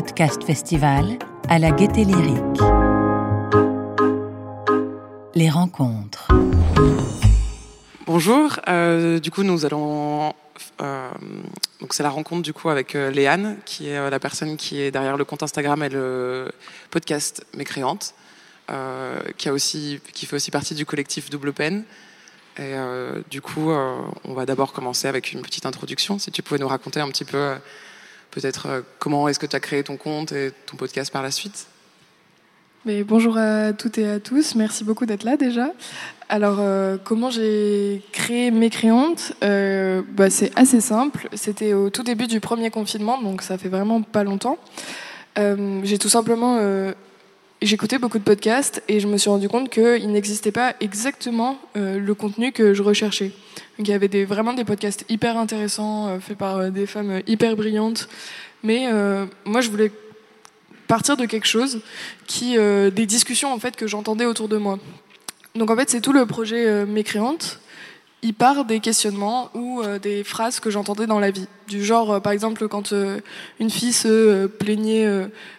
Podcast Festival à la Gaieté Lyrique. Les rencontres. Bonjour, euh, du coup nous allons... euh, donc c'est la rencontre du coup avec euh, Léane, qui est la personne qui est derrière le compte Instagram et le podcast Mécréante, qui, a aussi, qui fait aussi partie du collectif Double Peine. Et du coup, on va d'abord commencer avec une petite introduction. Si tu pouvais nous raconter un petit peu, peut-être, euh, comment est-ce que tu as créé ton compte et ton podcast par la suite? Mais bonjour à toutes et à tous, merci beaucoup d'être là déjà. Alors, euh, comment j'ai créé Mécréante euh, bah, C'est assez simple. C'était au tout début du premier confinement, donc ça fait vraiment pas longtemps. Euh, j'ai tout simplement. J'écoutais beaucoup de podcasts et je me suis rendu compte qu'il n'existait pas exactement euh, le contenu que je recherchais. Il y avait vraiment des podcasts hyper intéressants, euh, faits par euh, des femmes hyper brillantes. Mais moi, je voulais partir de quelque chose qui des discussions en fait que j'entendais autour de moi. Donc en fait, c'est tout le projet Mécréante. Il part des questionnements ou euh, des phrases que j'entendais dans la vie. Du genre, euh, par exemple, quand euh, une fille se plaignait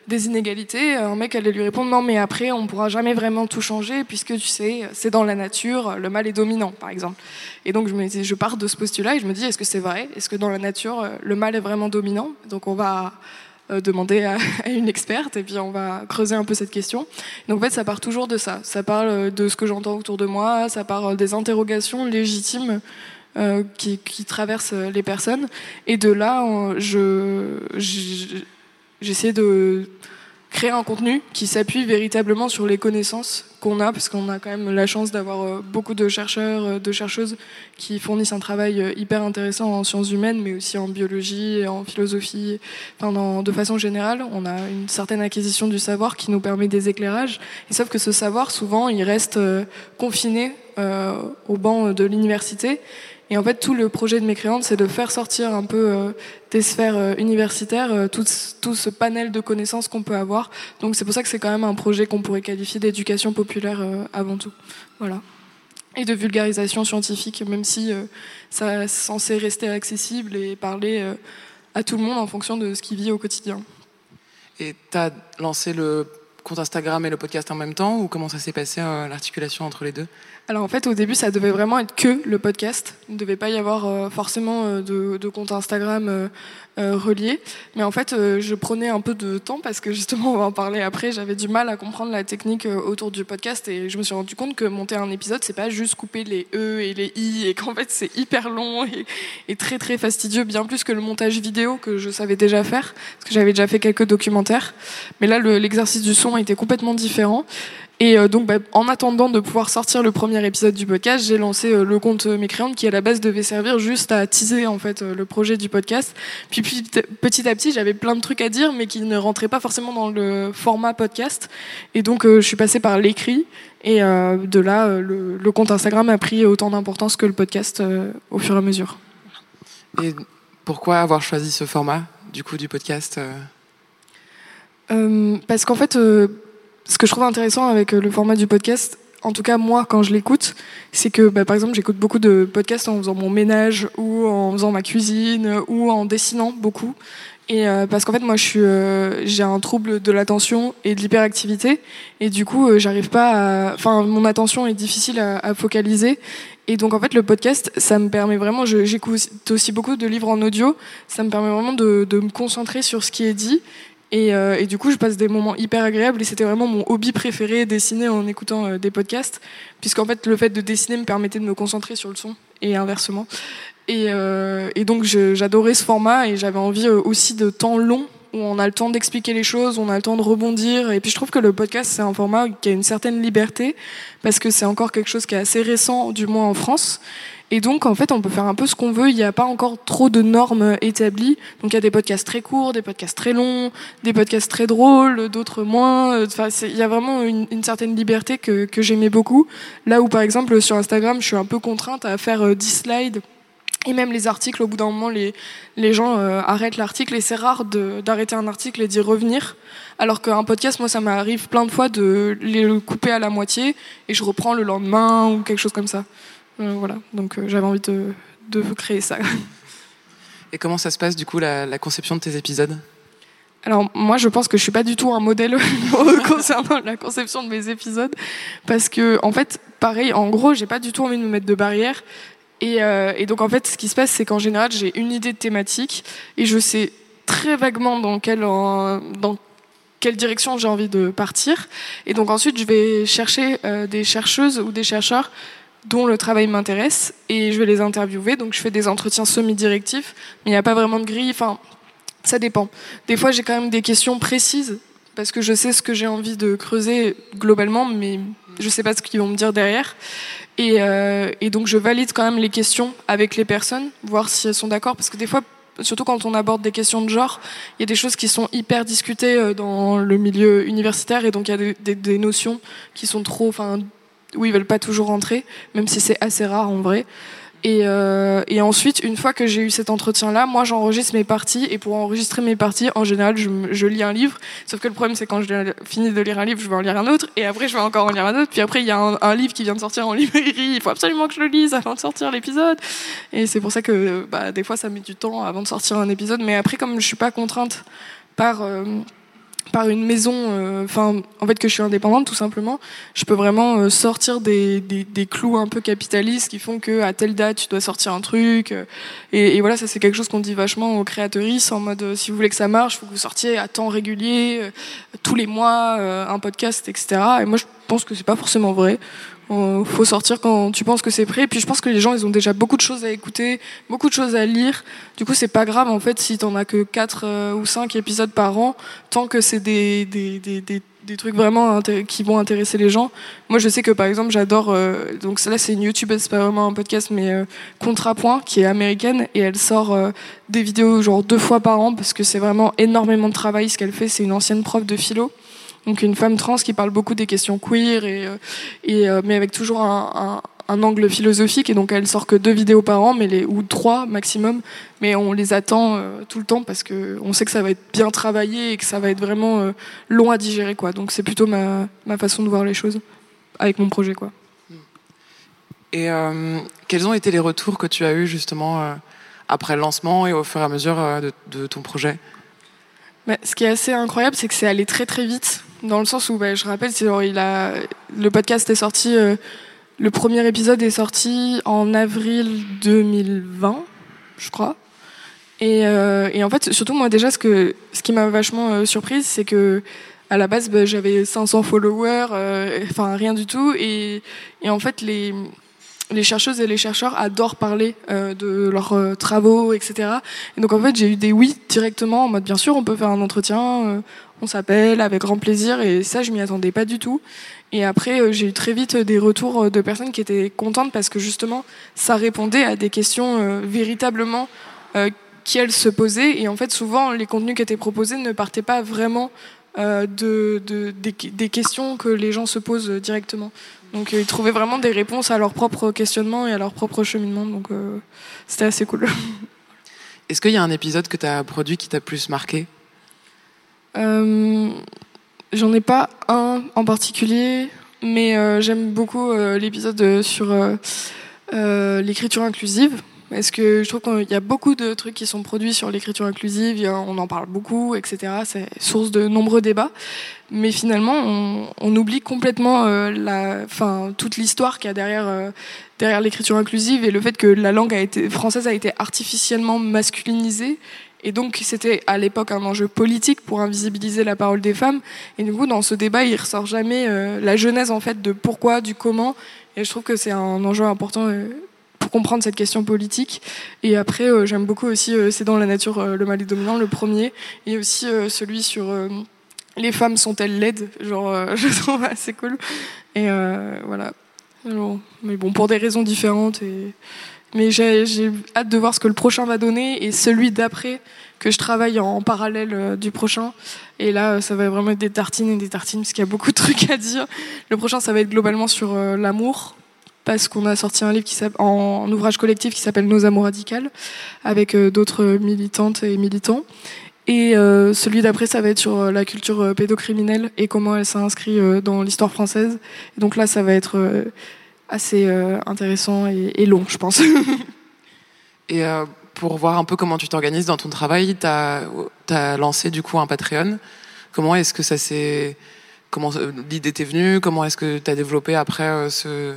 des inégalités, un mec allait lui répondre non, mais après, on pourra jamais vraiment tout changer puisque tu sais, c'est dans la nature, le mal est dominant, par exemple. Et donc je, me, dis- je pars de ce postulat et je me dis, est-ce que c'est vrai? Est-ce que dans la nature, le mal est vraiment dominant? Donc on va demander à, une experte et puis on va creuser un peu cette question. Donc en fait, ça part toujours de ça. Ça parle euh, de ce que j'entends autour de moi, ça parle des interrogations légitimes euh, qui, qui traversent euh, les personnes. Et de là, j'essaie de créer un contenu qui s'appuie véritablement sur les connaissances qu'on a, parce qu'on a quand même la chance d'avoir euh, beaucoup de chercheurs, euh, de chercheuses qui fournissent un travail euh, hyper intéressant en sciences humaines, mais aussi en biologie, en philosophie, enfin, dans- de façon générale. On a une certaine acquisition du savoir qui nous permet des éclairages. Et sauf que ce savoir, souvent, il reste confiné euh, au banc de l'université. Et en fait, tout le projet de Mécréante, c'est de faire sortir un peu euh, des sphères euh, universitaires euh, tout, ce- panel de connaissances qu'on peut avoir. Donc c'est pour ça que c'est quand même un projet qu'on pourrait qualifier d'éducation populaire avant tout. Voilà. Et de vulgarisation scientifique, même si ça est censé rester accessible et parler à tout le monde en fonction de ce qu'il vit au quotidien. Et tu as lancé le compte Instagram et le podcast en même temps ou comment ça s'est passé l'articulation entre les deux? Alors en fait, au début, ça devait vraiment être que le podcast. Il ne devait pas y avoir euh, forcément euh, de, compte Instagram euh, relié. Mais en fait, je prenais un peu de temps parce que justement, on va en parler après. J'avais du mal à comprendre la technique autour du podcast et je me suis rendu compte que monter un épisode, c'est pas juste couper les e et les i et qu'en fait, c'est hyper long et, très très fastidieux, bien plus que le montage vidéo que je savais déjà faire parce que j'avais déjà fait quelques documentaires. Mais là, le- l'exercice du son était complètement différent. Et euh, donc, bah, en attendant de pouvoir sortir le premier épisode du podcast, j'ai lancé euh, le compte euh, Mécréante qui, à la base, devait servir juste à teaser en fait le projet du podcast. Puis, petit à petit, j'avais plein de trucs à dire, mais qui ne rentraient pas forcément dans le format podcast. Et donc, je suis passée par l'écrit. Et de là, le, le compte Instagram a pris autant d'importance que le podcast au fur et à mesure. Et pourquoi avoir choisi ce format du coup du podcast Euh, parce qu'en fait, euh, ce que je trouve intéressant avec euh, le format du podcast, en tout cas moi quand je l'écoute, c'est que bah, par exemple j'écoute beaucoup de podcasts en faisant mon ménage ou en faisant ma cuisine ou en dessinant beaucoup. Et euh, parce qu'en fait moi euh, j'ai un trouble de l'attention et de l'hyperactivité. Et du coup j'arrive pas enfin mon attention est difficile à, focaliser. Et donc en fait le podcast ça me permet vraiment j'écoute aussi beaucoup de livres en audio. Ça me permet vraiment de me concentrer sur ce qui est dit et, euh, et du coup, je passe des moments hyper agréables et c'était vraiment mon hobby préféré, dessiner en écoutant euh, des podcasts, puisqu'en fait, le fait de dessiner me permettait de me concentrer sur le son et inversement. Et, euh, donc, j'adorais ce format et j'avais envie aussi de temps long où on a le temps d'expliquer les choses, on a le temps de rebondir. Et puis, je trouve que le podcast, c'est un format qui a une certaine liberté parce que c'est encore quelque chose qui est assez récent, du moins en France. Et donc, en fait, on peut faire un peu ce qu'on veut. Il n'y a pas encore trop de normes établies. Donc, il y a des podcasts très courts, des podcasts très longs, des podcasts très drôles, d'autres moins. Euh, Enfin, il y a vraiment une, certaine liberté que, que j'aimais beaucoup. Là où, par exemple, sur Instagram, je suis un peu contrainte à faire euh, 10 slides. Et même les articles, au bout d'un moment, les, les gens euh, arrêtent l'article et c'est rare d'arrêter un article et d'y revenir. Alors qu'un podcast, moi, ça m'arrive plein de fois de les couper à la moitié et je reprends le lendemain ou quelque chose comme ça. Euh, voilà, donc euh, j'avais envie de, de créer ça. Et comment ça se passe du coup la, la conception de tes épisodes? Alors moi, je pense que je suis pas du tout un modèle concernant la conception de mes épisodes, parce que en fait, pareil, en gros, j'ai pas du tout envie de me mettre de barrières. Et, euh, et donc en fait, ce qui se passe, c'est qu'en général, j'ai une idée de thématique et je sais très vaguement dans quelle dans quelle direction j'ai envie de partir. Et donc ensuite, je vais chercher euh, des chercheuses ou des chercheurs dont le travail m'intéresse et je vais les interviewer. Donc je fais des entretiens semi-directifs, mais il n'y a pas vraiment de grille. Enfin, ça dépend. Des fois, j'ai quand même des questions précises parce que je sais ce que j'ai envie de creuser globalement, mais je ne sais pas ce qu'ils vont me dire derrière. Et, euh, et, donc, je valide quand même les questions avec les personnes, voir si elles sont d'accord, parce que des fois, surtout quand on aborde des questions de genre, il y a des choses qui sont hyper discutées euh, dans le milieu universitaire, et donc il y a des, des notions qui sont trop, enfin, où ils veulent pas toujours rentrer, même si c'est assez rare en vrai. Et, euh, et, ensuite, une fois que j'ai eu cet entretien-là, moi, j'enregistre mes parties. Et pour enregistrer mes parties, en général, je, lis un livre. Sauf que le problème, c'est quand je finis de lire un livre, je vais en lire un autre. Et après, je vais encore en lire un autre. Puis après, il y a un, un, livre qui vient de sortir en librairie. Il faut absolument que je le lise avant de sortir l'épisode. Et c'est pour ça que bah, des fois, ça met du temps avant de sortir un épisode. Mais après, comme je suis pas contrainte par... Euh, par une maison, euh, enfin, euh, en fait, que je suis indépendante, tout simplement, je peux vraiment euh, sortir des, des, des, clous un peu capitalistes qui font que à telle date, tu dois sortir un truc. Euh, et, et, voilà, ça, c'est quelque chose qu'on dit vachement aux créatrices en mode, si vous voulez que ça marche, faut que vous sortiez à temps régulier, tous les mois, un podcast, etc. Et moi, je pense que c'est pas forcément vrai. Euh, faut sortir quand tu penses que c'est prêt. Et puis je pense que les gens, ils ont déjà beaucoup de choses à écouter, beaucoup de choses à lire. Du coup, c'est pas grave en fait si t'en as que 4 euh, ou 5 épisodes par an, tant que c'est des, des, des, des, des trucs vraiment qui vont intéresser les gens. Moi, je sais que par exemple, j'adore. Euh, donc là, c'est une YouTube, c'est pas vraiment un podcast, mais euh, Contrapoint, qui est américaine et elle sort des vidéos genre deux fois par an parce que c'est vraiment énormément de travail ce qu'elle fait. C'est une ancienne prof de philo donc une femme trans qui parle beaucoup des questions queer et, euh, euh, mais avec toujours un, angle philosophique. Et donc elle sort que deux vidéos par an ou trois maximum. Mais on les attend euh, tout le temps parce que on sait que ça va être bien travaillé et que ça va être vraiment long à digérer quoi. Donc c'est plutôt ma, façon de voir les choses avec mon projet quoi. Et quels ont été les retours que tu as eu justement après le lancement et au fur et à mesure de ton projet? Bah, ce qui est assez incroyable, c'est que c'est allé très très vite dans le sens où bah, je rappelle le podcast est sorti euh, le premier épisode est sorti en avril 2020 je crois. Et, euh, et en fait surtout moi déjà ce qui m'a vachement euh, surprise c'est que à la base bah, j'avais 500 followers enfin rien du tout. Et en fait les les chercheuses et les chercheurs adorent parler euh, de leurs euh, travaux, etc. Et donc en fait, j'ai eu des oui directement en mode bien sûr, on peut faire un entretien, euh, on s'appelle avec grand plaisir. Et ça, je m'y attendais pas du tout. Et après, euh, j'ai eu très vite des retours de personnes qui étaient contentes parce que justement, ça répondait à des questions euh, véritablement euh, qui elles se posaient. Et en fait, souvent, les contenus qui étaient proposés ne partaient pas vraiment euh, de, de, des, des, questions que les gens se posent directement. Donc euh, ils trouvaient vraiment des réponses à leurs propres questionnements et à leur propre cheminement. Donc euh, c'était assez cool. Est-ce qu'il y a un épisode que tu as produit qui t'a plus marqué? Euh, J'en ai pas un en particulier, mais j'aime beaucoup l'épisode sur l'écriture inclusive parce que je trouve qu'il y a beaucoup de trucs qui sont produits sur l'écriture inclusive, on en parle beaucoup, etc. C'est source de nombreux débats. Mais finalement, on, oublie complètement euh, la, enfin, toute l'histoire qu'il y a derrière, euh, derrière l'écriture inclusive et le fait que la langue a été, française a été artificiellement masculinisée. Et donc, c'était à l'époque un enjeu politique pour invisibiliser la parole des femmes. Et du coup, dans ce débat, il ressort jamais euh, la genèse, en fait, de pourquoi, du comment. Et je trouve que c'est un enjeu important euh, comprendre cette question politique. Et après, euh, j'aime beaucoup aussi euh, C'est dans la nature, euh, le mal est dominant, le premier. Et aussi celui sur les femmes sont-elles laides? Genre, je trouve assez cool. Et voilà. Mais bon, pour des raisons différentes. Et... Mais j'ai hâte de voir ce que le prochain va donner et celui d'après que je travaille en parallèle du prochain. Et là, ça va vraiment être des tartines et des tartines parce qu'il y a beaucoup de trucs à dire. Le prochain, ça va être globalement sur l'amour parce qu'on a sorti un livre qui en, en ouvrage collectif qui s'appelle Nos amours radicales avec euh, d'autres militantes et militants. Et euh, celui d'après, ça va être sur la culture pédocriminelle et comment elle s'inscrit dans l'histoire française. Donc là, ça va être assez euh, intéressant et, long, je pense. et euh, pour voir un peu comment tu t'organises dans ton travail, tu as lancé du coup un Patreon. Comment est-ce que ça s'est. Comment l'idée t'est venue? Comment est-ce que tu as développé après ce,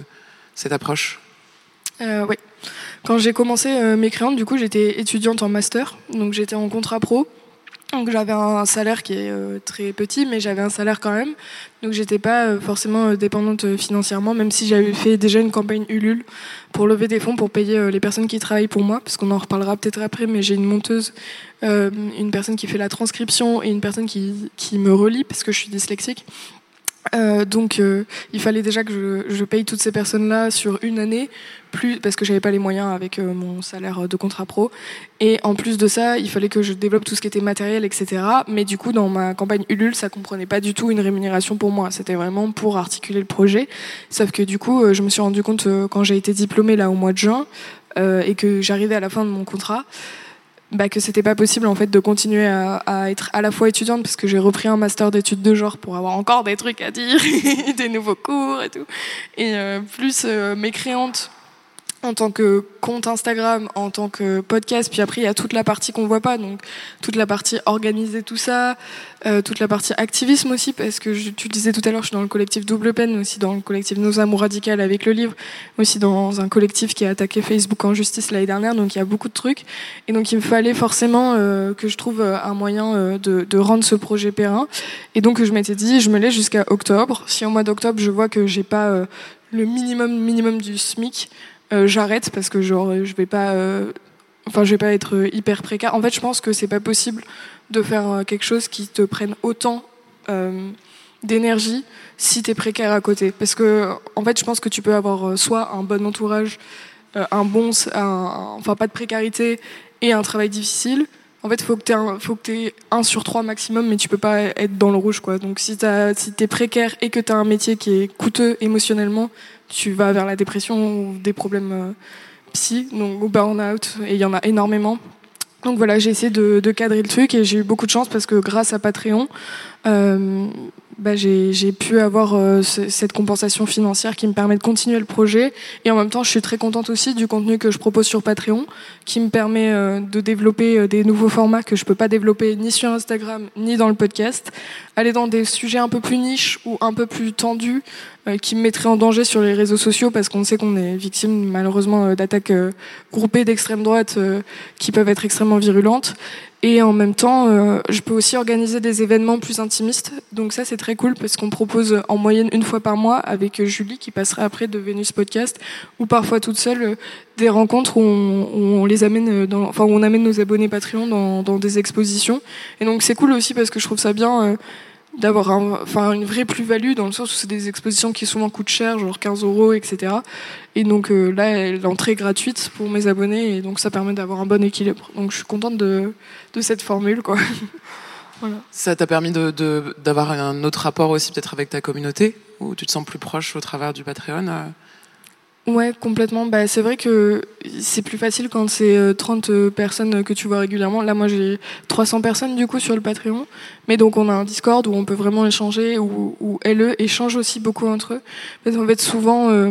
cette approche Oui. Quand j'ai commencé mes créantes, du coup, j'étais étudiante en master. Donc j'étais en contrat pro. Donc j'avais un salaire qui est euh, très petit, mais j'avais un salaire quand même. Donc j'étais pas euh, forcément euh, dépendante financièrement, même si j'avais fait déjà une campagne Ulule pour lever des fonds pour payer les personnes qui travaillent pour moi, parce qu'on en reparlera peut-être après. Mais j'ai une monteuse, une personne qui fait la transcription et une personne qui, qui me relie parce que je suis dyslexique. Euh, donc euh, il fallait déjà que je, je paye toutes ces personnes-là sur une année, plus parce que j'avais pas les moyens avec euh, mon salaire de contrat pro. Et en plus de ça, il fallait que je développe tout ce qui était matériel, etc. Mais du coup, dans ma campagne Ulule, ça comprenait pas du tout une rémunération pour moi. C'était vraiment pour articuler le projet. Sauf que du coup, je me suis rendu compte quand j'ai été diplômée là au mois de juin et que j'arrivais à la fin de mon contrat bah, que c'était pas possible en fait de continuer à, être à la fois étudiante parce que j'ai repris un master d'études de genre pour avoir encore des trucs à dire, des nouveaux cours et tout, et euh, plus euh, mécréante en tant que compte Instagram, en tant que podcast, puis après il y a toute la partie qu'on voit pas, donc toute la partie organiser tout ça, euh, toute la partie activisme aussi, parce que tu le disais tout à l'heure, je suis dans le collectif Double Peine, aussi dans le collectif Nos Amours Radicales avec le livre, aussi dans un collectif qui a attaqué Facebook en justice l'année dernière, donc il y a beaucoup de trucs, et donc il me fallait forcément euh, que je trouve euh, un moyen de, rendre ce projet périn, et donc je m'étais dit, je me laisse jusqu'à octobre, si au mois d'octobre je vois que j'ai pas le minimum minimum du SMIC, j'arrête parce que genre je vais pas euh, enfin je vais pas être hyper précaire. En fait je pense que c'est pas possible de faire euh, quelque chose qui te prenne autant d'énergie si tu es précaire à côté. Parce que en fait je pense que tu peux avoir soit un bon entourage un bon enfin pas de précarité et un travail difficile. En fait, faut que tu un, faut que aies un sur trois maximum, mais tu peux pas être dans le rouge, quoi. Donc, si si t'es précaire et que tu as un métier qui est coûteux émotionnellement, tu vas vers la dépression ou des problèmes euh, psy, donc ou burn-out, et il y en a énormément. Donc voilà, j'ai essayé de, de, cadrer le truc et j'ai eu beaucoup de chance parce que grâce à Patreon, euh, bah, j'ai pu avoir euh, cette compensation financière qui me permet de continuer le projet. Et en même temps, je suis très contente aussi du contenu que je propose sur Patreon, qui me permet euh, de développer euh, des nouveaux formats que je peux pas développer ni sur Instagram ni dans le podcast. Aller dans des sujets un peu plus niches ou un peu plus tendus, qui me mettraient en danger sur les réseaux sociaux, parce qu'on sait qu'on est victime malheureusement d'attaques groupées d'extrême droite qui peuvent être extrêmement virulentes. Et en même temps, euh, je peux aussi organiser des événements plus intimistes. Donc ça, c'est très cool parce qu'on propose en moyenne une fois par mois avec Julie qui passera après de Venus Podcast ou parfois toute seule des rencontres où on, les amène, dans, enfin où on amène nos abonnés Patreon dans, dans des expositions. Et donc c'est cool aussi parce que je trouve ça bien. D'avoir enfin une vraie plus-value dans le sens où c'est des expositions qui souvent coûtent cher, genre 15 euros, etc. Et donc euh, là, l'entrée est gratuite pour mes abonnés et donc ça permet d'avoir un bon équilibre. Donc je suis contente de, de cette formule, quoi. voilà. Ça t'a permis de, de, d'avoir un autre rapport aussi peut-être avec ta communauté, où tu te sens plus proche au travers du Patreon euh? Ouais, complètement. Bah, c'est vrai que c'est plus facile quand c'est 30 euh, personnes que tu vois régulièrement. Là, moi, j'ai 300 personnes du coup sur le Patreon. Mais donc, on a un Discord où on peut vraiment échanger, où, où LE échange aussi beaucoup entre eux. Parce qu'en fait, souvent, euh,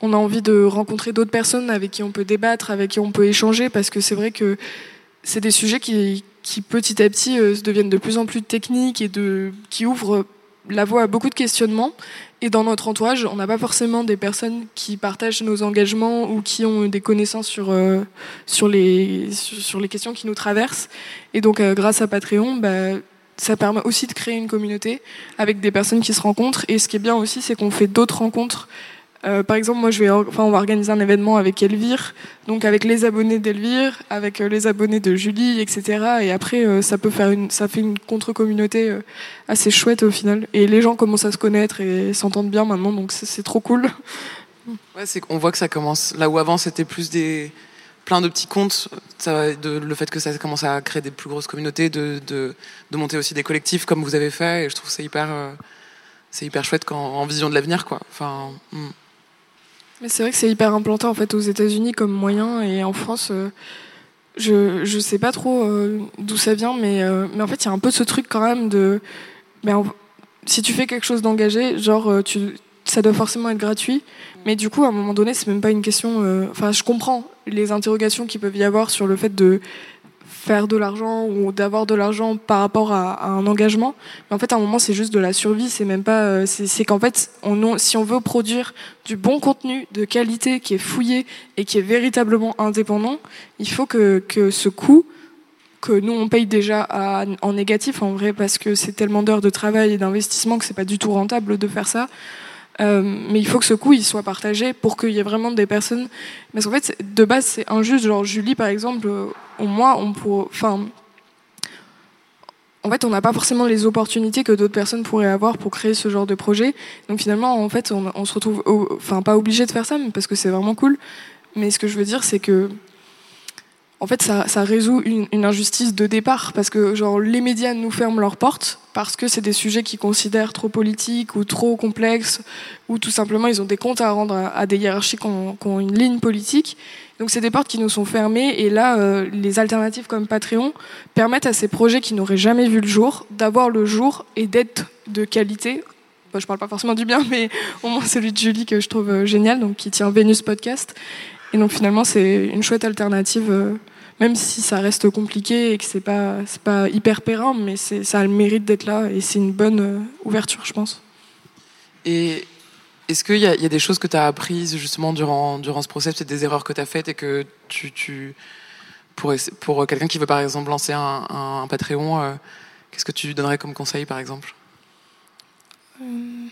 on a envie de rencontrer d'autres personnes avec qui on peut débattre, avec qui on peut échanger, parce que c'est vrai que c'est des sujets qui, qui petit à petit euh, deviennent de plus en plus techniques et de, qui ouvrent la voie à beaucoup de questionnements. Et dans notre entourage, on n'a pas forcément des personnes qui partagent nos engagements ou qui ont des connaissances sur, euh, sur, les, sur les questions qui nous traversent. Et donc, euh, grâce à Patreon, bah, ça permet aussi de créer une communauté avec des personnes qui se rencontrent. Et ce qui est bien aussi, c'est qu'on fait d'autres rencontres euh, par exemple, moi, on va organiser un événement avec Elvire, donc avec les abonnés d'Elvire, avec euh, les abonnés de Julie, etc. Et après, euh, ça peut faire une, ça fait une contre-communauté assez chouette au final. Et les gens commencent à se connaître et s'entendent bien maintenant, donc c'est trop cool. Qu'on voit que ça commence là où avant c'était plus des plein de petits comptes, le fait que ça commence à créer des plus grosses communautés, de, de, de monter aussi des collectifs comme vous avez fait, et je trouve c'est hyper, c'est hyper chouette quand, en vision de l'avenir, quoi. Enfin. Hmm. Mais c'est vrai que c'est hyper implanté en fait aux États-Unis comme moyen et en France, euh, je je sais pas trop euh, d'où ça vient, mais euh, mais en fait il y a un peu ce truc quand même de, ben, si tu fais quelque chose d'engagé, genre tu ça doit forcément être gratuit, mais du coup à un moment donné c'est même pas une question. Enfin je comprends les interrogations qui peuvent y avoir sur le fait de faire de l'argent ou d'avoir de l'argent par rapport à, un engagement. Mais en fait, à un moment, c'est juste de la survie. C'est même pas. Euh, c'est qu'en fait, si on veut produire du bon contenu de qualité qui est fouillé et qui est véritablement indépendant, il faut que, que ce coût que nous on paye déjà en négatif en vrai parce que c'est tellement d'heures de travail et d'investissement que c'est pas du tout rentable de faire ça. Euh, mais il faut que ce coût il soit partagé pour qu'il y ait vraiment des personnes. Parce qu'en fait, de base, c'est injuste. Genre Julie, par exemple, euh, au moins, on. Enfin, en fait, on n'a pas forcément les opportunités que d'autres personnes pourraient avoir pour créer ce genre de projet. Donc finalement, en fait, on, on se retrouve, enfin, pas obligé de faire ça, mais parce que c'est vraiment cool. Mais ce que je veux dire, c'est que en fait, ça, résout une, injustice de départ parce que genre les médias nous ferment leurs portes parce que c'est des sujets qu'ils considèrent trop politiques ou trop complexes ou tout simplement ils ont des comptes à rendre à, des hiérarchies qui ont, une ligne politique. Donc c'est des portes qui nous sont fermées et là euh, les alternatives comme Patreon permettent à ces projets qui n'auraient jamais vu le jour d'avoir le jour et d'être de qualité. Je je parle pas forcément du bien, mais au moins celui de Julie que je trouve euh, génial, donc qui tient Vénus Podcast. Et donc finalement c'est une chouette alternative. Euh, même si ça reste compliqué et que c'est pas c'est pas hyper périn, mais ça a le mérite d'être là et c'est une bonne ouverture, je pense. Et est-ce qu'il y, y, a des choses que tu as apprises justement durant durant ce process, peut-être des erreurs que tu as faites et que tu, tu pour pour quelqu'un qui veut par exemple lancer un, un Patreon, euh, qu'est-ce que tu lui donnerais comme conseil par exemple? Euh...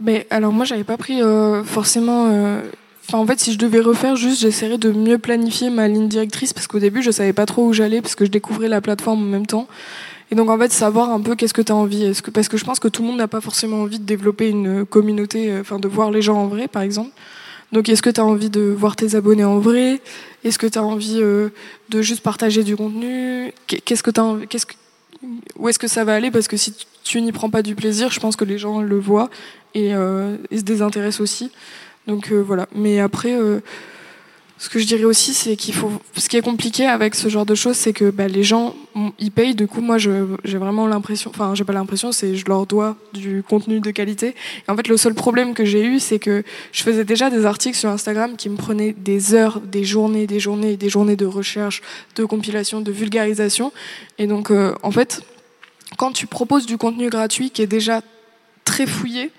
Mais alors moi j'avais pas pris euh, forcément Enfin, en fait, si je devais refaire, juste, j'essaierais de mieux planifier ma ligne directrice parce qu'au début, je savais pas trop où j'allais parce que je découvrais la plateforme en même temps. Et donc, en fait, savoir un peu qu'est-ce que tu as envie. Parce que je pense que tout le monde n'a pas forcément envie de développer une communauté, euh, enfin, de voir les gens en vrai, par exemple. Donc, est-ce que tu as envie de voir tes abonnés en vrai? Est-ce que tu as envie euh, de juste partager du contenu? Qu'est-ce que tu as envie qu'est-ce que, Où est-ce que ça va aller? Parce que si tu n'y prends pas du plaisir, je pense que les gens le voient et, euh, se désintéressent aussi. Donc euh, voilà. Mais après, euh, ce que je dirais aussi, c'est qu'il faut. Ce qui est compliqué avec ce genre de choses, c'est que bah, les gens, ils payent. Du coup, moi, j'ai vraiment l'impression. Enfin, j'ai pas l'impression, c'est je leur dois du contenu de qualité. En fait, le seul problème que j'ai eu, c'est que je faisais déjà des articles sur Instagram qui me prenaient des heures, des journées, des journées, des journées de recherche, de compilation, de vulgarisation. Et donc, euh, en fait, quand tu proposes du contenu gratuit qui est déjà très fouillé,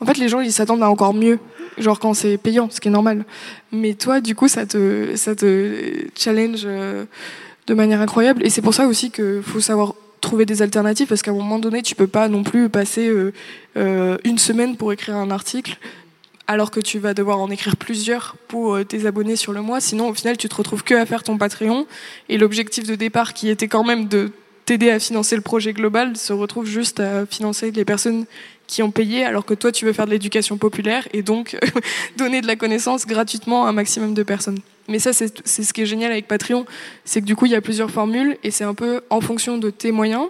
en fait, les gens, ils s'attendent à encore mieux genre quand c'est payant, ce qui est normal. Mais toi, du coup, ça te, ça te challenge euh, de manière incroyable. Et c'est pour ça aussi qu'il faut savoir trouver des alternatives, parce qu'à un moment donné, tu peux pas non plus passer euh, euh, une semaine pour écrire un article, alors que tu vas devoir en écrire plusieurs pour tes abonnés sur le mois. Sinon, au final, tu te retrouves que à faire ton Patreon. Et l'objectif de départ, qui était quand même de t'aider à financer le projet global, se retrouve juste à financer les personnes qui ont payé, alors que toi, tu veux faire de l'éducation populaire et donc donner de la connaissance gratuitement à un maximum de personnes. Mais ça, c'est ce qui est génial avec Patreon, c'est que du coup, il y a plusieurs formules et c'est un peu en fonction de tes moyens,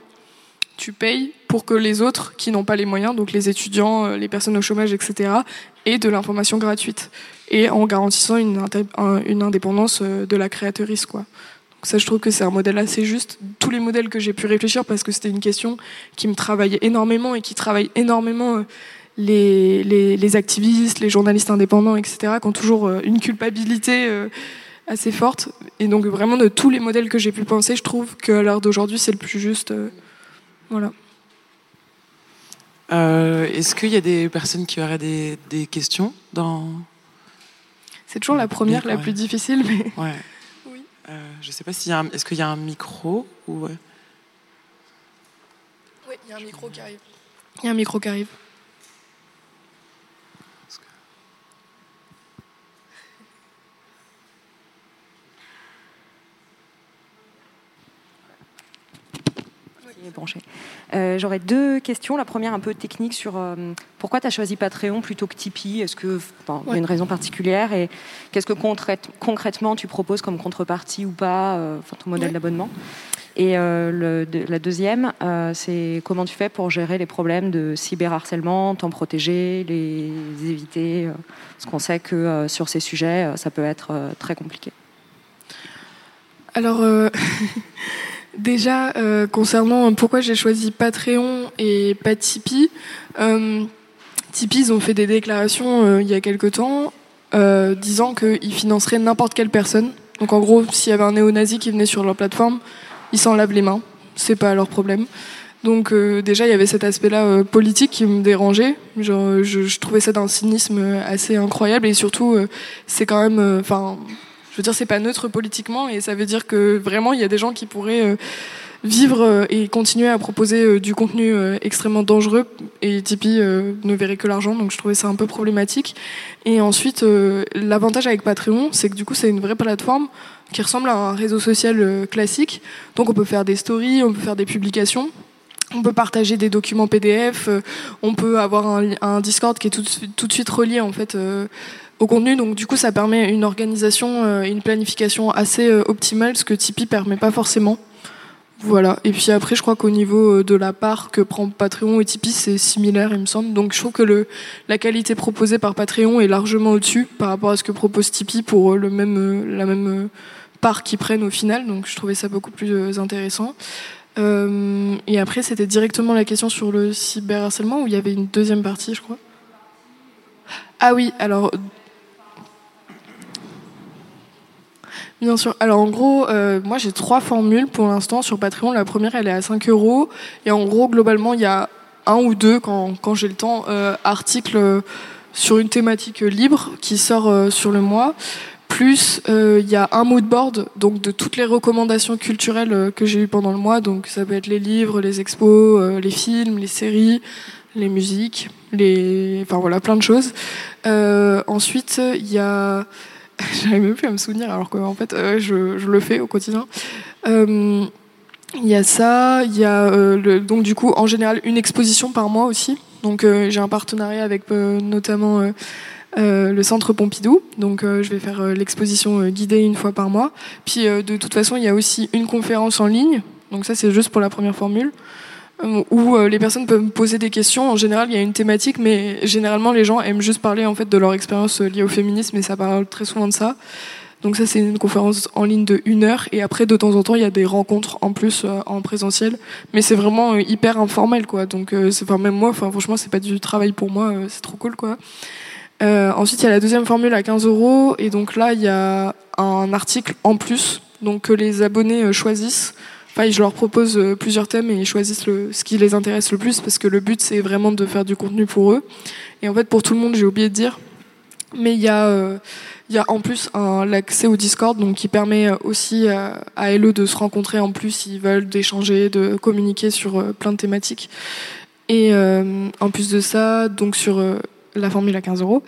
tu payes pour que les autres qui n'ont pas les moyens, donc les étudiants, euh, les personnes au chômage, etc., aient de l'information gratuite et en garantissant une, une indépendance euh, de la créatrice, quoi. Ça, je trouve que c'est un modèle assez juste. Tous les modèles que j'ai pu réfléchir, parce que c'était une question qui me travaillait énormément et qui travaille énormément euh, les, les, activistes, les journalistes indépendants, etc., qui ont toujours euh, une culpabilité euh, assez forte. Et donc, vraiment, de tous les modèles que j'ai pu penser, je trouve qu'à l'heure d'aujourd'hui, c'est le plus juste. Voilà. Est-ce qu'il y a des personnes qui auraient des, des questions dans... C'est toujours la première, la plus difficile, mais... Ouais. Euh, je ne sais pas s'il y a est-ce qu'il y a un micro ou. Oui, il y a un micro qui arrive. Il y a un micro qui arrive. Euh, j'aurais deux questions. La première un peu technique sur euh, pourquoi tu as choisi Patreon plutôt que Tipeee? Est-ce qu'il y a une raison particulière? Et qu'est-ce que concrètement tu proposes comme contrepartie ou pas, euh, ton modèle d'abonnement? Et la deuxième, c'est comment tu fais pour gérer les problèmes de cyberharcèlement, t'en protéger, les éviter Parce qu'on sait que sur ces sujets, ça peut être très compliqué. Alors, Déjà, euh, concernant pourquoi j'ai choisi Patreon et pas Tipeee, euh, Tipeee, ils ont fait des déclarations euh, il y a quelque temps disant qu'ils financeraient n'importe quelle personne. Donc en gros, s'il y avait un néo-nazi qui venait sur leur plateforme, ils s'en lavent les mains. C'est pas leur problème. Donc euh, déjà, il y avait cet aspect-là euh, politique qui me dérangeait. Genre, je, je trouvais ça d'un cynisme assez incroyable et surtout, euh, c'est quand même, enfin, je veux dire, c'est pas neutre politiquement et ça veut dire que vraiment, il y a des gens qui pourraient vivre et continuer à proposer du contenu extrêmement dangereux et Tipeee ne verrait que l'argent, donc je trouvais ça un peu problématique. Et ensuite, l'avantage avec Patreon, c'est que du coup, c'est une vraie plateforme qui ressemble à un réseau social classique. Donc on peut faire des stories, on peut faire des publications. On peut partager des documents PDF, euh, on peut avoir un, Discord qui est tout, de suite relié en fait euh, au contenu. Donc du coup, ça permet une organisation euh, et une planification assez optimale, ce que Tipeee permet pas forcément. Voilà. Et puis après, je crois qu'au niveau de la part que prend Patreon et Tipeee, c'est similaire, il me semble. Donc je trouve que la qualité proposée par Patreon est largement au-dessus par rapport à ce que propose Tipeee pour le même, la même part qu'ils prennent au final. Donc je trouvais ça beaucoup plus intéressant. Euh, et après, c'était directement la question sur le cyberharcèlement où il y avait une deuxième partie, je crois. Ah oui, alors. Bien sûr. Alors en gros, euh, moi j'ai trois formules pour l'instant sur Patreon. La première, elle est à 5 euros. Et en gros, globalement, il y a un ou deux, quand, quand j'ai le temps, euh, articles sur une thématique libre qui sort sur le mois. Plus, euh, il y a un mood board donc de toutes les recommandations culturelles euh, que j'ai eues pendant le mois. Donc ça peut être les livres, les expos, euh, les films, les séries, les musiques, les, enfin voilà, plein de choses. ensuite, il y a, j'arrive même plus à me souvenir alors qu'en fait, je, je, le fais au quotidien. Il y a ça, il y a le, donc du coup en général une exposition par mois aussi. Donc j'ai un partenariat avec notamment euh, le centre Pompidou. Donc euh, je vais faire euh, l'exposition guidée une fois par mois. Puis de toute façon, il y a aussi une conférence en ligne. Donc ça, c'est juste pour la première formule où les personnes peuvent me poser des questions. En général, il y a une thématique, mais généralement, les gens aiment juste parler en fait de leur expérience liée au féminisme, et ça parle très souvent de ça. Donc ça, c'est une conférence en ligne de une heure, et après, de temps en temps, il y a des rencontres en plus en présentiel, mais c'est vraiment hyper informel, quoi. Donc, enfin, même moi, enfin, franchement, c'est pas du travail pour moi, c'est trop cool, quoi. Euh, ensuite, il y a la deuxième formule à 15 euros. Et donc là, il y a un article en plus donc, que les abonnés euh, choisissent. Enfin, je leur propose euh, plusieurs thèmes et ils choisissent ce qui les intéresse le plus parce que le but, c'est vraiment de faire du contenu pour eux. Et en fait, pour tout le monde, j'ai oublié de dire, mais il y a, il y a en plus l'accès au Discord donc qui permet aussi à LE de se rencontrer en plus s'ils veulent d'échanger, de communiquer sur plein de thématiques. Et en plus de ça, donc sur la formule à 15 euros.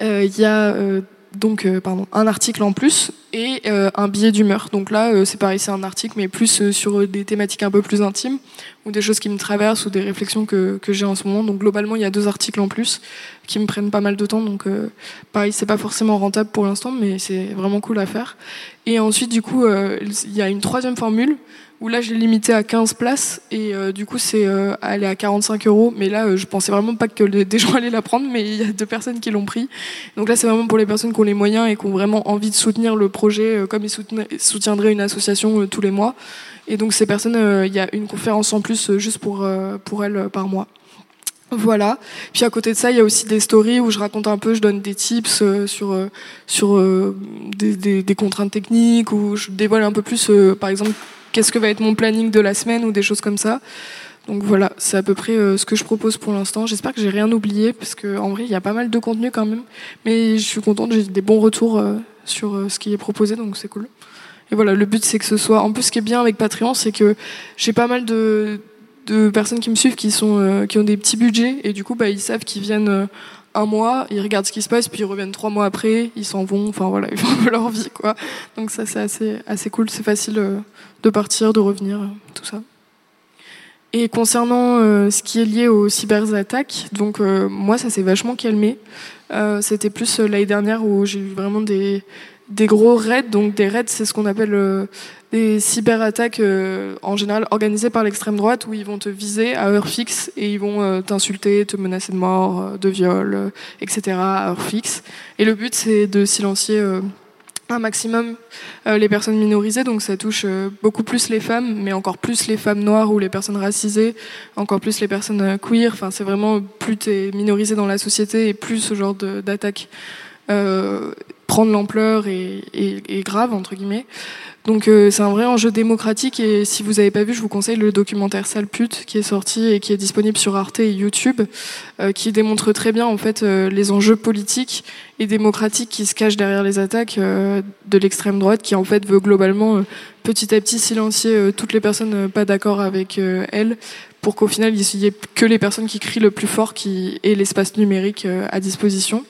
Euh, il y a euh, donc euh, pardon, un article en plus et un billet d'humeur. Donc là, c'est pareil, c'est un article, mais plus sur des thématiques un peu plus intimes ou des choses qui me traversent ou des réflexions que, que j'ai en ce moment. Donc globalement, il y a deux articles en plus qui me prennent pas mal de temps. Donc pareil, c'est pas forcément rentable pour l'instant, mais c'est vraiment cool à faire. Et ensuite, du coup, il y a une troisième formule où là je l'ai limité à 15 places et euh, du coup c'est euh, aller à 45 euros. Mais là euh, je pensais vraiment pas que des gens allaient la prendre mais il y a deux personnes qui l'ont pris. Donc là c'est vraiment pour les personnes qui ont les moyens et qui ont vraiment envie de soutenir le projet comme ils soutiendraient une association tous les mois. Et donc ces personnes il y a une conférence en plus juste pour pour elles par mois. Voilà. Puis à côté de ça, il y a aussi des stories où je raconte un peu, je donne des tips sur sur des, des, des, contraintes techniques, où je dévoile un peu plus, par exemple, qu'est-ce que va être mon planning de la semaine ou des choses comme ça. Donc voilà, c'est à peu près euh, ce que je propose pour l'instant. J'espère que j'ai rien oublié parce qu'en vrai, il y a pas mal de contenu quand même. Mais je suis contente, j'ai des bons retours euh, sur euh, ce qui est proposé, donc c'est cool. Et voilà, le but c'est que ce soit. En plus, ce qui est bien avec Patreon, c'est que j'ai pas mal de, de personnes qui me suivent qui sont qui ont des petits budgets et du coup, bah, ils savent qu'ils viennent un mois, ils regardent ce qui se passe, puis ils reviennent trois mois après, ils s'en vont, enfin voilà, ils font leur vie, quoi. Donc ça, c'est assez, assez cool, c'est facile euh, de partir, de revenir, tout ça. Et concernant euh, ce qui est lié aux cyberattaques, donc euh, moi, ça s'est vachement calmé. C'était plus l'année dernière où j'ai eu vraiment des, des gros raids. Donc des raids, c'est ce qu'on appelle des cyberattaques euh, en général organisées par l'extrême droite où ils vont te viser à heure fixe et ils vont euh, t'insulter, te menacer de mort, euh, de viol, etc. à heure fixe. Et le but c'est de silencier un maximum les personnes minorisées, donc ça touche beaucoup plus les femmes, mais encore plus les femmes noires ou les personnes racisées, encore plus les personnes queer. Enfin, c'est vraiment plus tu es minorisé dans la société et plus ce genre d'attaque prendre l'ampleur et, et, grave entre guillemets. Donc euh, c'est un vrai enjeu démocratique et si vous n'avez pas vu, je vous conseille le documentaire Sale pute qui est sorti et qui est disponible sur Arte et YouTube, euh, qui démontre très bien en fait euh, les enjeux politiques et démocratiques qui se cachent derrière les attaques de l'extrême droite, qui en fait veut globalement petit à petit silencier toutes les personnes pas d'accord avec elle, pour qu'au final il n'y ait que les personnes qui crient le plus fort qui aient l'espace numérique à disposition.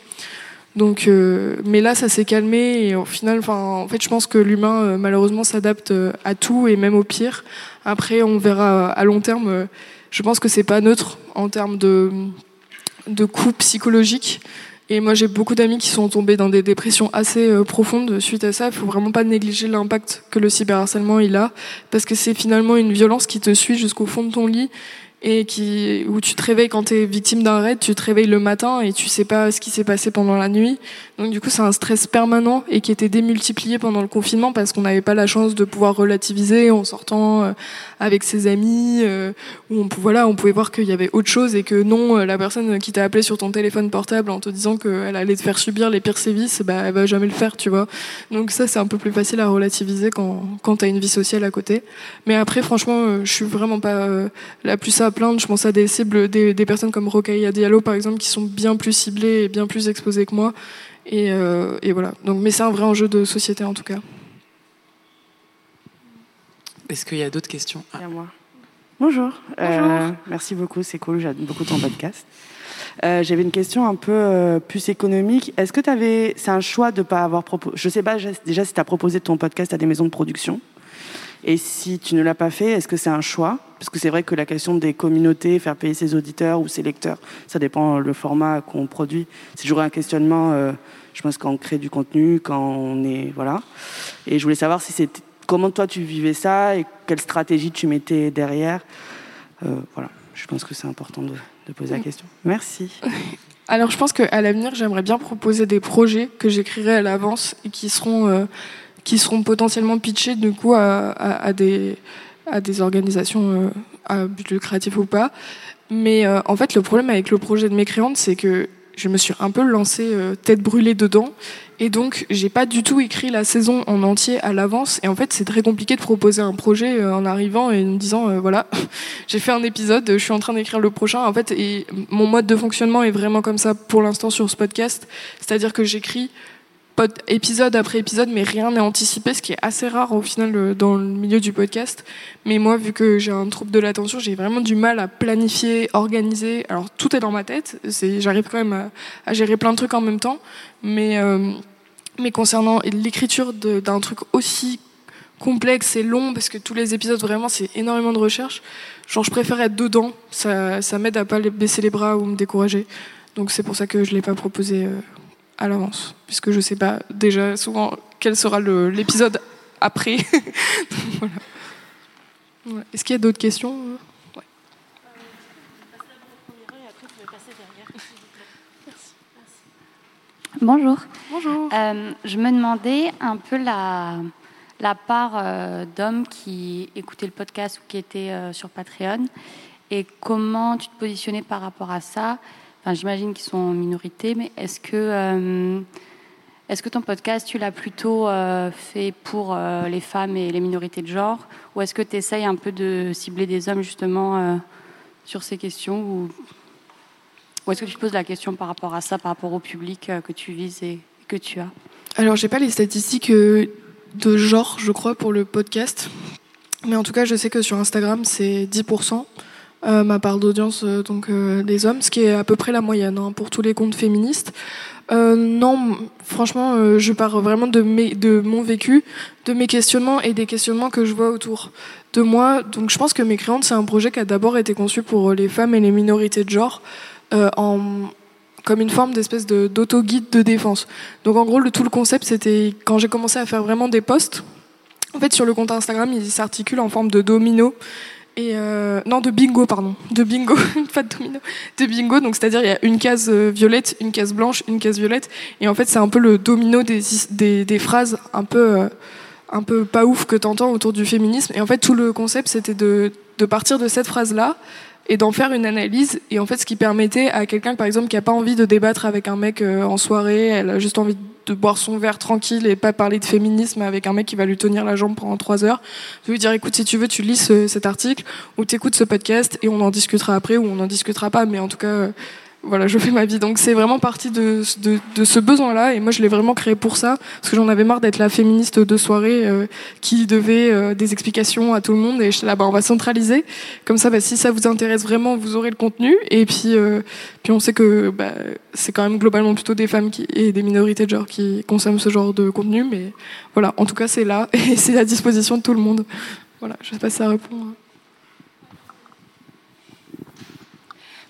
Donc, euh, mais là, ça s'est calmé et au final, enfin, en fait, je pense que l'humain euh, malheureusement s'adapte euh, à tout et même au pire. Après, on verra à long terme. je pense que c'est pas neutre en termes de de coûts psychologiques. Et moi, j'ai beaucoup d'amis qui sont tombés dans des dépressions assez profondes suite à ça. Il faut vraiment pas négliger l'impact que le cyberharcèlement il a, parce que c'est finalement une violence qui te suit jusqu'au fond de ton lit et qui où tu te réveilles quand tu es victime d'un raid, tu te réveilles le matin et tu sais pas ce qui s'est passé pendant la nuit. Donc du coup, c'est un stress permanent et qui était démultiplié pendant le confinement parce qu'on n'avait pas la chance de pouvoir relativiser en sortant euh, avec ses amis euh, où on voilà, on pouvait voir qu'il y avait autre chose et que non, euh, la personne qui t'a appelé sur ton téléphone portable en te disant qu'elle allait te faire subir les pires sévices, bah elle va jamais le faire, tu vois. Donc ça c'est un peu plus facile à relativiser quand quand tu as une vie sociale à côté. Mais après franchement, je suis vraiment pas la plus à plaindre, je pense à des cibles des, des personnes comme Rocaille Diallo par exemple qui sont bien plus ciblées et bien plus exposées que moi euh, et, voilà. Donc, mais c'est un vrai enjeu de société en tout cas. Est-ce qu'il y a d'autres questions? Ah. moi. Bonjour. Euh, merci beaucoup, c'est cool, j'aime beaucoup ton podcast. Euh, j'avais une question un peu plus économique. Est-ce que tu avais, c'est un choix de pas avoir proposé, je sais pas déjà si tu as proposé ton podcast à des maisons de production. Et si tu ne l'as pas fait, est-ce que c'est un choix? Parce que c'est vrai que la question des communautés, faire payer ses auditeurs ou ses lecteurs, ça dépend le format qu'on produit. C'est toujours un questionnement je pense quand on crée du contenu, quand on est voilà. Et je voulais savoir si c'était comment toi tu vivais ça et quelle stratégie tu mettais derrière. Euh, voilà, je pense que c'est important de, poser la question. Merci. Alors je pense qu'à l'avenir, j'aimerais bien proposer des projets que j'écrirai à l'avance et qui seront euh, qui seront potentiellement pitchés du coup à, des à des organisations euh, à but lucratif ou pas. Mais en fait, le problème avec le projet de Mécréante, c'est que je me suis un peu lancée euh, tête brûlée dedans. Et donc, j'ai pas du tout écrit la saison en entier à l'avance. Et en fait, c'est très compliqué de proposer un projet euh, en arrivant et en me disant, euh, voilà, j'ai fait un épisode, je suis en train d'écrire le prochain. En fait, et mon mode de fonctionnement est vraiment comme ça pour l'instant sur ce podcast. C'est-à-dire que j'écris épisode après épisode, mais rien n'est anticipé, ce qui est assez rare au final euh, dans le milieu du podcast. Mais moi, vu que j'ai un trouble de l'attention, j'ai vraiment du mal à planifier, organiser. Alors tout est dans ma tête, j'arrive quand même à, gérer plein de trucs en même temps, mais euh, concernant l'écriture d'un truc aussi complexe et long, parce que tous les épisodes vraiment c'est énormément de recherche. Genre je préfère être dedans, ça, m'aide à pas baisser les bras ou me décourager. Donc c'est pour ça que je l'ai pas proposé. Euh, à l'avance, puisque je ne sais pas déjà souvent quel sera l'épisode après. voilà. Est-ce qu'il y a d'autres questions ouais. Bonjour. Bonjour. Euh, je me demandais un peu la, la part euh, d'hommes qui écoutaient le podcast ou qui étaient euh, sur Patreon et comment tu te positionnais par rapport à ça j'imagine qu'ils sont en minorité, mais est-ce que, euh, est-ce que ton podcast, tu l'as plutôt euh, fait pour euh, les femmes et les minorités de genre? Ou est-ce que tu essayes un peu de cibler des hommes justement sur ces questions? Ou, est-ce que tu poses la question par rapport à ça, par rapport au public que tu vises et que tu as? Alors, j'ai pas les statistiques de genre, je crois, pour le podcast. Mais en tout cas, je sais que sur Instagram, c'est 10%. Euh, ma part d'audience euh, donc euh, des hommes, ce qui est à peu près la moyenne hein, pour tous les comptes féministes. non, franchement, je pars vraiment de, mes, mon vécu, de mes questionnements et des questionnements que je vois autour de moi. Donc je pense que Mécréante, c'est un projet qui a d'abord été conçu pour les femmes et les minorités de genre, en, comme une forme d'espèce d'auto-guide de défense. Donc en gros, le, tout le concept, c'était quand j'ai commencé à faire vraiment des posts, en fait, sur le compte Instagram, il s'articule en forme de domino. Et euh, non, de bingo, pardon. De bingo, pas de domino. De bingo, donc c'est-à-dire il y a une case euh, violette, une case blanche, une case violette. Et en fait, c'est un peu le domino des, des, des phrases un peu, euh, un peu pas ouf que t'entends autour du féminisme. Et en fait, tout le concept, c'était de, de partir de cette phrase-là et d'en faire une analyse. Et en fait, ce qui permettait à quelqu'un, par exemple, qui a pas envie de débattre avec un mec euh, en soirée, elle a juste envie de boire son verre tranquille et pas parler de féminisme avec un mec qui va lui tenir la jambe pendant trois heures, de lui dire écoute si tu veux tu lis cet article ou t'écoutes ce podcast et on en discutera après ou on n'en discutera pas, mais en tout cas voilà, je fais ma vie. Donc c'est vraiment parti de, de, de ce besoin-là. Et moi, je l'ai vraiment créé pour ça, parce que j'en avais marre d'être la féministe de soirée euh, qui devait euh, des explications à tout le monde. Et je là, bah, on va centraliser. Comme ça, bah, si ça vous intéresse vraiment, vous aurez le contenu. Et puis, euh, puis on sait que bah, c'est quand même globalement plutôt des femmes qui, et des minorités de genre qui consomment ce genre de contenu. Mais voilà, en tout cas, c'est là et c'est à disposition de tout le monde. Voilà, je sais pas si ça répond. Hein.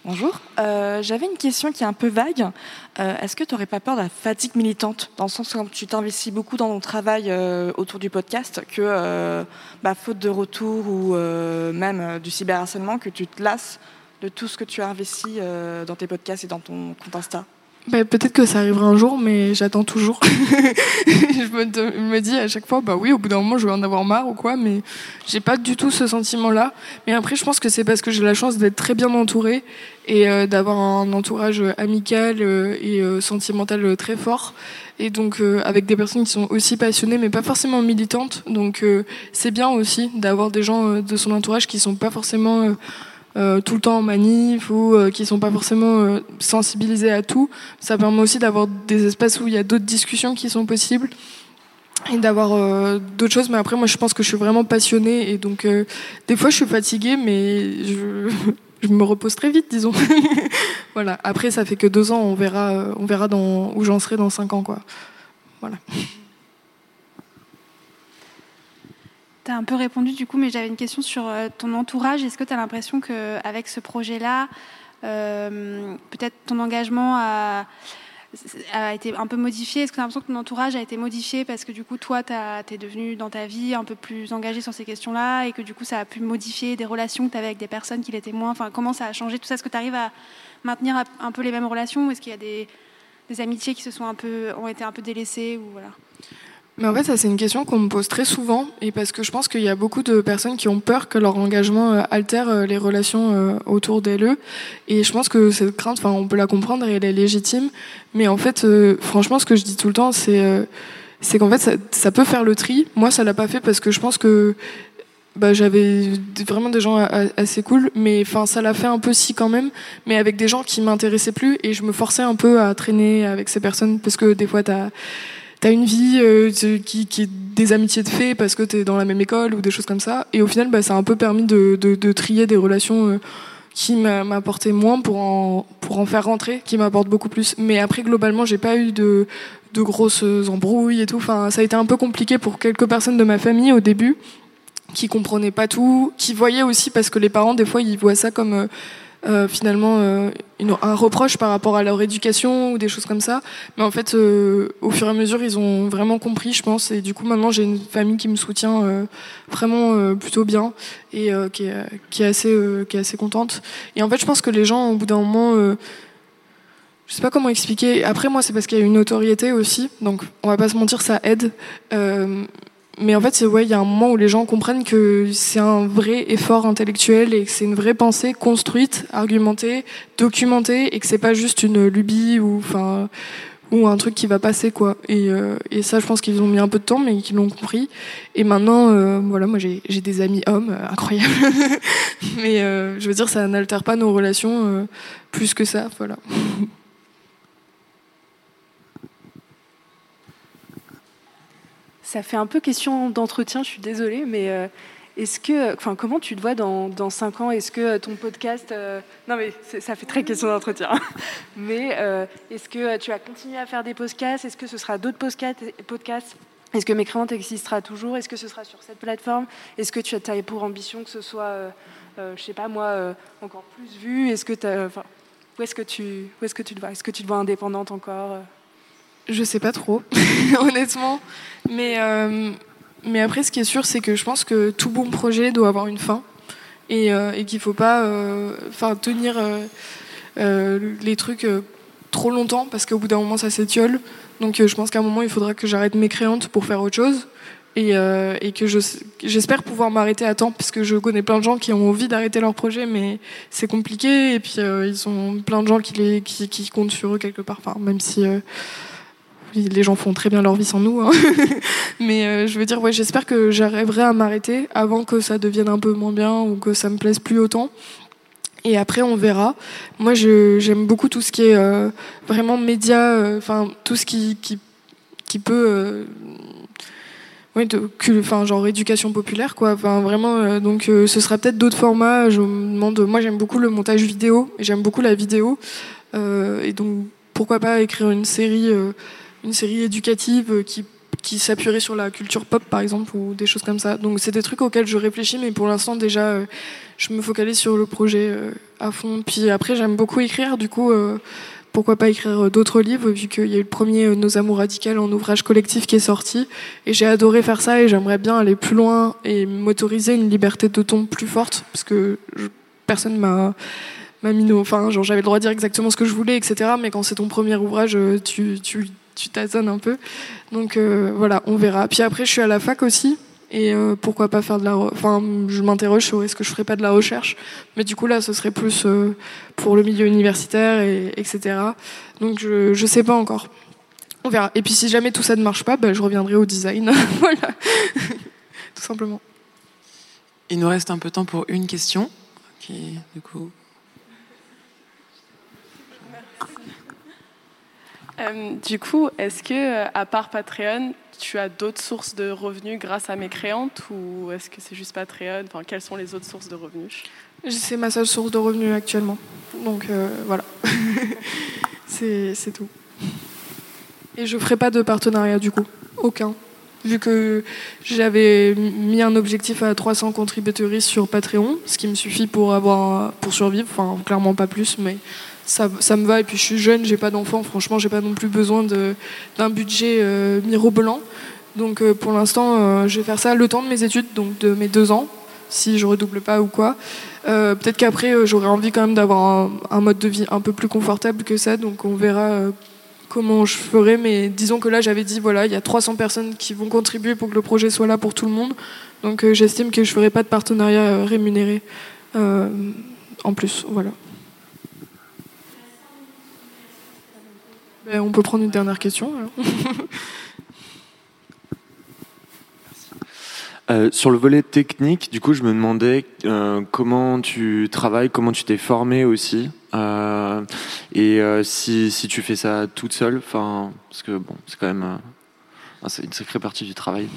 Bonjour. Euh, j'avais une question qui est un peu vague. Euh, est-ce que tu n'aurais pas peur de la fatigue militante Dans le sens où tu t'investis beaucoup dans ton travail euh, autour du podcast, que bah, faute de retour ou même du cyberharcèlement, que tu te lasses de tout ce que tu as investi dans tes podcasts et dans ton compte Insta? Bah, peut-être que ça arrivera un jour, mais j'attends toujours. je me, me, dis à chaque fois, bah oui, au bout d'un moment, je vais en avoir marre ou quoi, mais j'ai pas du tout ce sentiment-là. Mais après, je pense que c'est parce que j'ai la chance d'être très bien entourée et euh, d'avoir un entourage amical euh, et euh, sentimental très fort. Et donc avec des personnes qui sont aussi passionnées, mais pas forcément militantes. Donc c'est bien aussi d'avoir des gens de son entourage qui sont pas forcément tout le temps en manif ou euh, qui sont pas forcément euh, sensibilisés à tout. Ça permet aussi d'avoir des espaces où il y a d'autres discussions qui sont possibles et d'avoir d'autres choses. Mais après, moi, je pense que je suis vraiment passionnée et donc des fois, je suis fatiguée, mais je, me repose très vite, disons. voilà. Après, ça fait que deux ans, on verra, on verra où j'en serai dans cinq ans, quoi. Voilà. Un peu répondu du coup, mais j'avais une question sur euh, ton entourage. Est-ce que tu as l'impression qu'avec ce projet-là, euh, peut-être ton engagement a, a, été un peu modifié? Est-ce que tu as l'impression que ton entourage a été modifié parce que du coup, toi, tu es devenu dans ta vie un peu plus engagé sur ces questions-là et que du coup, ça a pu modifier des relations que tu avais avec des personnes qui l'étaient moins? Enfin, comment ça a changé tout ça? Est-ce que tu arrives à maintenir un peu les mêmes relations est-ce qu'il y a des, des amitiés qui se sont un peu, ont été un peu délaissées ou voilà? Mais en fait, ça c'est une question qu'on me pose très souvent, et parce que je pense qu'il y a beaucoup de personnes qui ont peur que leur engagement euh, altère euh, les relations euh, autour d'elle. Et je pense que cette crainte, enfin, on peut la comprendre et elle est légitime. Mais en fait, franchement, ce que je dis tout le temps, c'est c'est qu'en fait, ça, ça, peut faire le tri. Moi, ça l'a pas fait parce que je pense que bah, j'avais vraiment des gens assez cool, mais enfin, ça l'a fait un peu si quand même, mais avec des gens qui m'intéressaient plus, et je me forçais un peu à traîner avec ces personnes parce que des fois, t'as t'as une vie euh, qui, est des amitiés de fait parce que t'es dans la même école ou des choses comme ça. Et au final, bah, ça a un peu permis de trier des relations euh, qui m'apportaient moins pour en, pour en faire rentrer, qui m'apportent beaucoup plus. Mais après, globalement, j'ai pas eu de, de grosses embrouilles et tout. Enfin, ça a été un peu compliqué pour quelques personnes de ma famille au début qui comprenaient pas tout, qui voyaient aussi parce que les parents, des fois, ils voient ça comme euh, euh, finalement euh, un reproche par rapport à leur éducation ou des choses comme ça. Mais en fait, euh, au fur et à mesure, ils ont vraiment compris, je pense. Et du coup, maintenant, j'ai une famille qui me soutient vraiment plutôt bien et qui est, qui, est, assez, qui est assez contente. Et en fait, je pense que les gens, au bout d'un moment, je sais pas comment expliquer. Après, moi, c'est parce qu'il y a une notoriété aussi. Donc, on va pas se mentir, ça aide. Euh, mais en fait, ouais, il y a un moment où les gens comprennent que c'est un vrai effort intellectuel et que c'est une vraie pensée construite, argumentée, documentée et que c'est pas juste une lubie ou enfin ou un truc qui va passer quoi. Et, euh, et ça, je pense qu'ils ont mis un peu de temps, mais qu'ils l'ont compris. Et maintenant, euh, voilà, moi j'ai des amis hommes euh, incroyables, mais je veux dire, ça n'altère pas nos relations plus que ça, voilà. Ça fait un peu question d'entretien, je suis désolée, mais euh, est-ce que, enfin, comment tu te vois dans, dans 5 ans? Est-ce que ton podcast, euh, non mais ça fait très question d'entretien, mais euh, est-ce que tu vas continuer à faire des podcasts? Est-ce que ce sera d'autres podcasts? Est-ce que Mécréante existera toujours? Est-ce que ce sera sur cette plateforme? Est-ce que tu as pour ambition que ce soit, je sais pas moi, encore plus vu? Est-ce que où est-ce que tu, où est-ce que tu te vois? Est-ce que tu te vois indépendante encore je sais pas trop, honnêtement. Mais, euh, mais après, ce qui est sûr, c'est que je pense que tout bon projet doit avoir une fin. Et, euh, et qu'il faut pas euh, tenir les trucs trop longtemps, parce qu'au bout d'un moment, ça s'étiole. Donc je pense qu'à un moment, il faudra que j'arrête mes créantes pour faire autre chose. et, et que je, j'espère pouvoir m'arrêter à temps parce que je connais plein de gens qui ont envie d'arrêter leur projet mais c'est compliqué et puis ils ont plein de gens qui, les, qui, qui comptent sur eux quelque part même si les gens font très bien leur vie sans nous hein. mais euh, je veux dire j'espère que j'arriverai à m'arrêter avant que ça devienne un peu moins bien ou que ça me plaise plus autant et après, on verra. Moi, j'aime beaucoup tout ce qui est euh, vraiment média, euh, tout ce qui qui, peut, oui, genre éducation populaire, quoi. Vraiment. donc, ce sera peut-être d'autres formats. Je me demande. Moi, j'aime beaucoup le montage vidéo. J'aime beaucoup la vidéo. Et donc, pourquoi pas écrire une série, une série éducative euh, qui qui s'appuierait sur la culture pop, par exemple, ou des choses comme ça. Donc, c'est des trucs auxquels je réfléchis, mais pour l'instant, déjà. euh, je me focalise sur le projet euh, à fond. Puis après, j'aime beaucoup écrire, du coup, pourquoi pas écrire d'autres livres, vu qu'il y a eu le premier Nos Amours Radicales en ouvrage collectif qui est sorti. Et j'ai adoré faire ça et j'aimerais bien aller plus loin et m'autoriser une liberté de ton plus forte, parce que personne m'a m'a mis enfin genre j'avais le droit de dire exactement ce que je voulais etc mais quand c'est ton premier ouvrage tu tu tâtonnes un peu. Donc euh, voilà on verra. Puis après je suis à la fac aussi. Et euh, pourquoi pas faire de la enfin je m'interroge sur est-ce que je ferais pas de la recherche. Mais du coup là ce serait plus euh, pour le milieu universitaire et etc donc je je sais pas encore. On verra. Et puis si jamais tout ça ne marche pas bah, je reviendrai au design. Voilà. Tout simplement. Il nous reste un peu de temps pour une question. Du coup. Euh, du coup, est-ce que, euh, à part Patreon, tu as d'autres sources de revenus grâce à mes créantes ou est-ce que c'est juste Patreon? Enfin, quelles sont les autres sources de revenus? C'est ma seule source de revenus actuellement. Donc euh, voilà. c'est tout. Et je ferai pas de partenariat du coup. Aucun. Vu que j'avais mis un objectif à 300 contributeuristes sur Patreon, ce qui me suffit pour, avoir, pour survivre. Enfin, clairement pas plus, mais ça, me va. Et puis je suis jeune, j'ai pas d'enfant. Franchement, j'ai pas non plus besoin d'un budget euh, mirobolant. Donc euh, pour l'instant, euh, je vais faire ça le temps de mes études, donc de mes deux ans, si je redouble pas ou quoi. Euh, Peut-être qu'après, j'aurais envie quand même d'avoir un, mode de vie un peu plus confortable que ça, donc on verra comment je ferai. Mais disons que là, j'avais dit, voilà, il y a 300 personnes qui vont contribuer pour que le projet soit là pour tout le monde. Donc j'estime que je ferai pas de partenariat rémunéré en plus. Voilà. On peut prendre une dernière question. alors. Euh, sur le volet technique, du coup, je me demandais euh, comment tu travailles, comment tu t'es formé aussi, euh, et si, si tu fais ça toute seule, enfin, parce que bon, c'est quand même une sacrée partie du travail.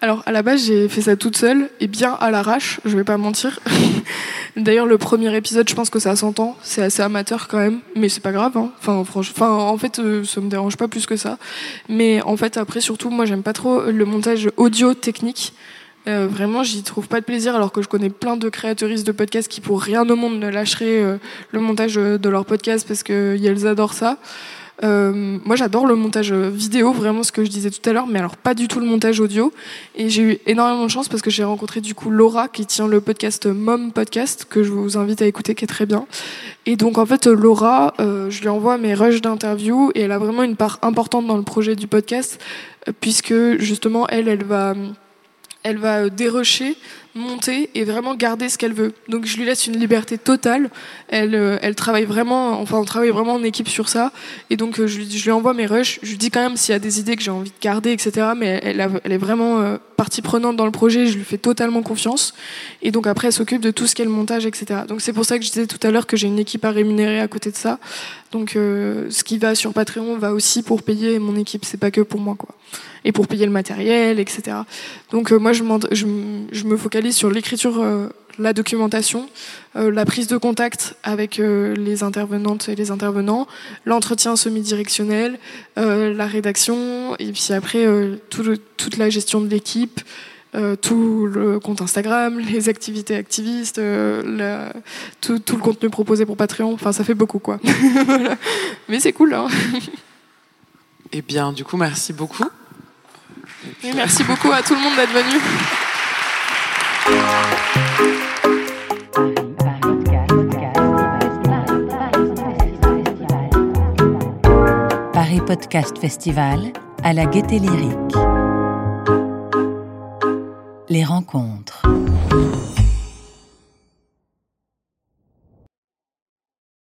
Alors à la base j'ai fait ça toute seule et bien à l'arrache, je vais pas mentir. D'ailleurs le premier épisode je pense que ça s'entend, c'est assez amateur quand même, mais c'est pas grave. Hein. Enfin franchement, en fait euh, ça me dérange pas plus que ça. Mais en fait après surtout moi j'aime pas trop le montage audio technique. Euh, vraiment j'y trouve pas de plaisir alors que je connais plein de créateuristes de podcasts qui pour rien au monde ne lâcheraient euh, le montage euh, de leur podcast parce que elles adorent ça. Euh, moi, j'adore le montage vidéo, vraiment ce que je disais tout à l'heure, mais alors pas du tout le montage audio. Et j'ai eu énormément de chance parce que j'ai rencontré du coup Laura qui tient le podcast Mom Podcast que je vous invite à écouter, qui est très bien. Et donc en fait, Laura, euh, je lui envoie mes rushs d'interview et elle a vraiment une part importante dans le projet du podcast euh, puisque justement elle, elle va elle va dérocher, monter et vraiment garder ce qu'elle veut. Donc je lui laisse une liberté totale. Elle, euh, elle travaille vraiment, enfin on travaille vraiment en équipe sur ça. Et donc euh, je, lui, je lui envoie mes rushs. Je lui dis quand même s'il y a des idées que j'ai envie de garder, etc. Mais elle, elle est vraiment euh, partie prenante dans le projet. Je lui fais totalement confiance. Et donc après elle s'occupe de tout ce qui est le montage, etc. Donc c'est pour ça que je disais tout à l'heure que j'ai une équipe à rémunérer à côté de ça. Donc euh, ce qui va sur Patreon va aussi pour payer mon équipe. C'est pas que pour moi quoi et pour payer le matériel, etc. Donc euh, moi, je, me focalise sur l'écriture, euh, la documentation, la prise de contact avec euh, les intervenantes et les intervenants, l'entretien semi-directionnel, euh, la rédaction, et puis après euh, tout le- toute la gestion de l'équipe. euh, tout le compte Instagram, les activités activistes, euh, la- tout, tout le contenu proposé pour Patreon, enfin ça fait beaucoup quoi. Voilà. Mais c'est cool. Hein Eh bien, du coup, merci beaucoup. Et merci beaucoup à tout le monde d'être venu. podcast festival à la gaieté lyrique. Les rencontres.